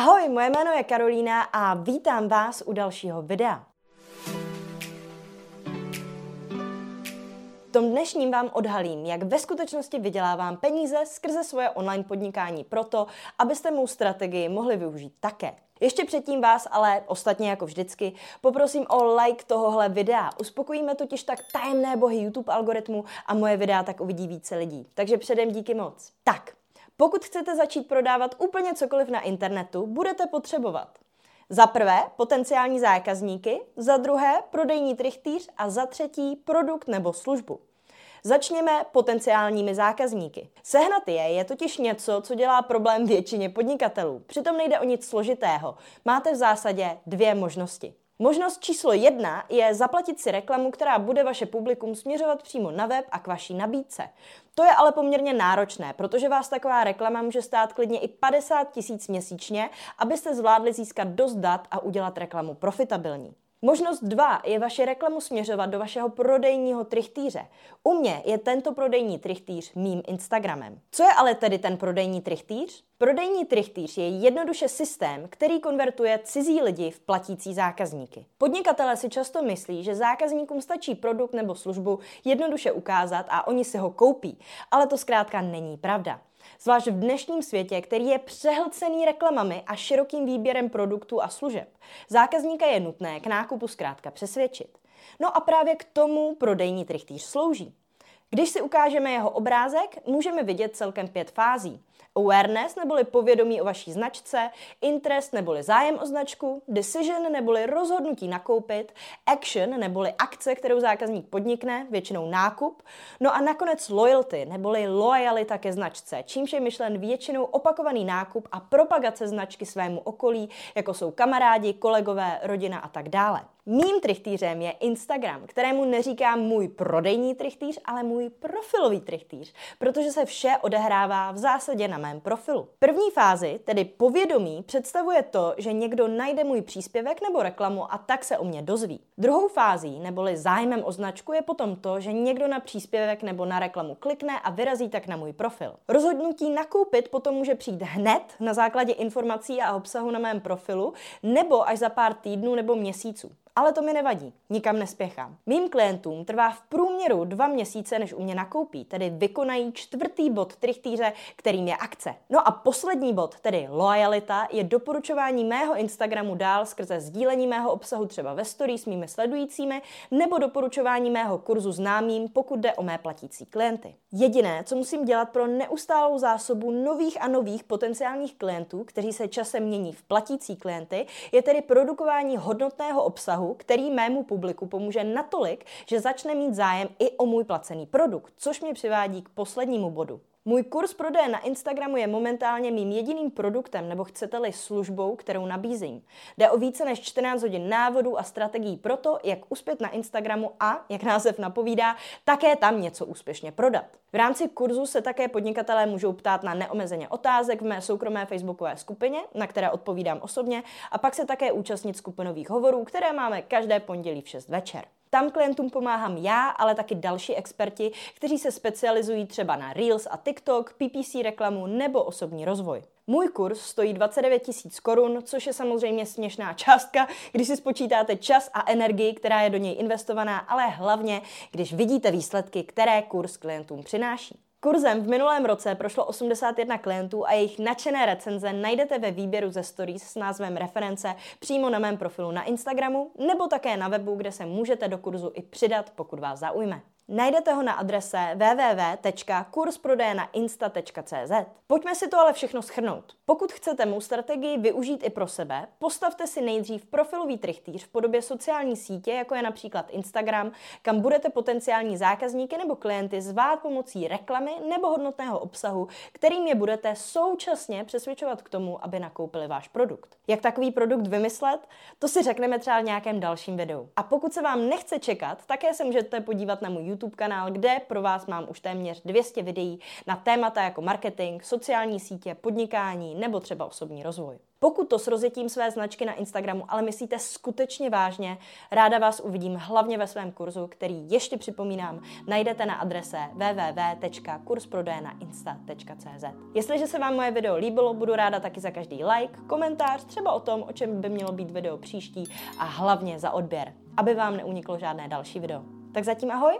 Ahoj, moje jméno je Karolína a vítám vás u dalšího videa. V tom dnešním vám odhalím, jak ve skutečnosti vydělávám peníze skrze svoje online podnikání proto, abyste mou strategii mohli využít také. Ještě předtím vás ale, ostatně jako vždycky, poprosím o like tohohle videa. Uspokojíme totiž tak tajemné bohy YouTube algoritmu a moje videa tak uvidí více lidí. Takže předem díky moc. Tak, pokud chcete začít prodávat úplně cokoliv na internetu, budete potřebovat za prvé potenciální zákazníky, za druhé prodejní trichtýř a za třetí produkt nebo službu. Začněme potenciálními zákazníky. Sehnat je je totiž něco, co dělá problém většině podnikatelů. Přitom nejde o nic složitého. Máte v zásadě dvě možnosti. Možnost číslo jedna je zaplatit si reklamu, která bude vaše publikum směřovat přímo na web a k vaší nabídce. To je ale poměrně náročné, protože vás taková reklama může stát klidně i 50 tisíc měsíčně, abyste zvládli získat dost dat a udělat reklamu profitabilní. Možnost dva je vaše reklamu směřovat do vašeho prodejního trichtýře. U mě je tento prodejní trichtýř mým Instagramem. Co je ale tedy ten prodejní trichtýř? Prodejní trichtýř je jednoduše systém, který konvertuje cizí lidi v platící zákazníky. Podnikatelé si často myslí, že zákazníkům stačí produkt nebo službu jednoduše ukázat a oni si ho koupí, ale to zkrátka není pravda. Zvlášť v dnešním světě, který je přehlcený reklamami a širokým výběrem produktů a služeb. Zákazníka je nutné k nákupu zkrátka přesvědčit. No a právě k tomu prodejní trichtýř slouží. Když si ukážeme jeho obrázek, můžeme vidět celkem pět fází. Awareness neboli povědomí o vaší značce, interest neboli zájem o značku, decision neboli rozhodnutí nakoupit, action neboli akce, kterou zákazník podnikne, většinou nákup, no a nakonec loyalty neboli lojalita ke značce, čímž je myšlen většinou opakovaný nákup a propagace značky svému okolí, jako jsou kamarádi, kolegové, rodina a tak dále. Mým trichtýřem je Instagram, kterému neříkám můj prodejní trichtýř, ale můj profilový trichtýř, protože se vše odehrává v zásadě na mém profilu. První fázi, tedy povědomí, představuje to, že někdo najde můj příspěvek nebo reklamu a tak se o mě dozví. Druhou fází, neboli zájmem o značku, je potom to, že někdo na příspěvek nebo na reklamu klikne a vyrazí tak na můj profil. Rozhodnutí nakoupit potom může přijít hned na základě informací a obsahu na mém profilu, nebo až za pár týdnů nebo měsíců. Ale to mi nevadí, nikam nespěchám. Mým klientům trvá v průměru dva měsíce, než u mě nakoupí, tedy vykonají čtvrtý bod trichtýře, kterým je akce. No a poslední bod, tedy lojalita, je doporučování mého Instagramu dál skrze sdílení mého obsahu třeba ve stories s mými sledujícími nebo doporučování mého kurzu známým, pokud jde o mé platící klienty. Jediné, co musím dělat pro neustálou zásobu nových a nových potenciálních klientů, kteří se časem mění v platící klienty, je tedy produkování hodnotného obsahu, který mému publiku pomůže natolik, že začne mít zájem i o můj placený produkt, což mě přivádí k poslednímu bodu. Můj kurz prodeje na Instagramu je momentálně mým jediným produktem, nebo chcete-li službou, kterou nabízím. Jde o více než 14 hodin návodů a strategií pro to, jak uspět na Instagramu a, jak název napovídá, také tam něco úspěšně prodat. V rámci kurzu se také podnikatelé můžou ptát na neomezeně otázek v mé soukromé facebookové skupině, na které odpovídám osobně, a pak se také účastnit skupinových hovorů, které máme každé pondělí v 6 večer. Tam klientům pomáhám já, ale taky další experti, kteří se specializují třeba na Reels a TikTok, PPC reklamu nebo osobní rozvoj. Můj kurz stojí 29 tisíc korun, což je samozřejmě směšná částka, když si spočítáte čas a energii, která je do něj investovaná, ale hlavně, když vidíte výsledky, které kurz klientům přináší. Kurzem v minulém roce prošlo 81 klientů a jejich nadšené recenze najdete ve výběru ze stories s názvem reference přímo na mém profilu na Instagramu nebo také na webu, kde se můžete do kurzu i přidat, pokud vás zaujme. Najdete ho na adrese www.kursprodejnainsta.cz. Pojďme si to ale všechno schrnout. Pokud chcete mou strategii využít i pro sebe, postavte si nejdřív profilový trichtýř v podobě sociální sítě, jako je například Instagram, kam budete potenciální zákazníky nebo klienty zvát pomocí reklamy nebo hodnotného obsahu, kterým je budete současně přesvědčovat k tomu, aby nakoupili váš produkt. Jak takový produkt vymyslet, to si řekneme třeba v nějakém dalším videu. A pokud se vám nechce čekat, také se můžete podívat na můj YouTube YouTube kanál, kde pro vás mám už téměř 200 videí na témata jako marketing, sociální sítě, podnikání nebo třeba osobní rozvoj. Pokud to s rozjetím své značky na Instagramu ale myslíte skutečně vážně, ráda vás uvidím hlavně ve svém kurzu, který ještě připomínám, najdete na adrese www.kursprodejnainsta.cz. Jestliže se vám moje video líbilo, budu ráda taky za každý like, komentář, třeba o tom, o čem by mělo být video příští a hlavně za odběr, aby vám neuniklo žádné další video. Tak zatím ahoj!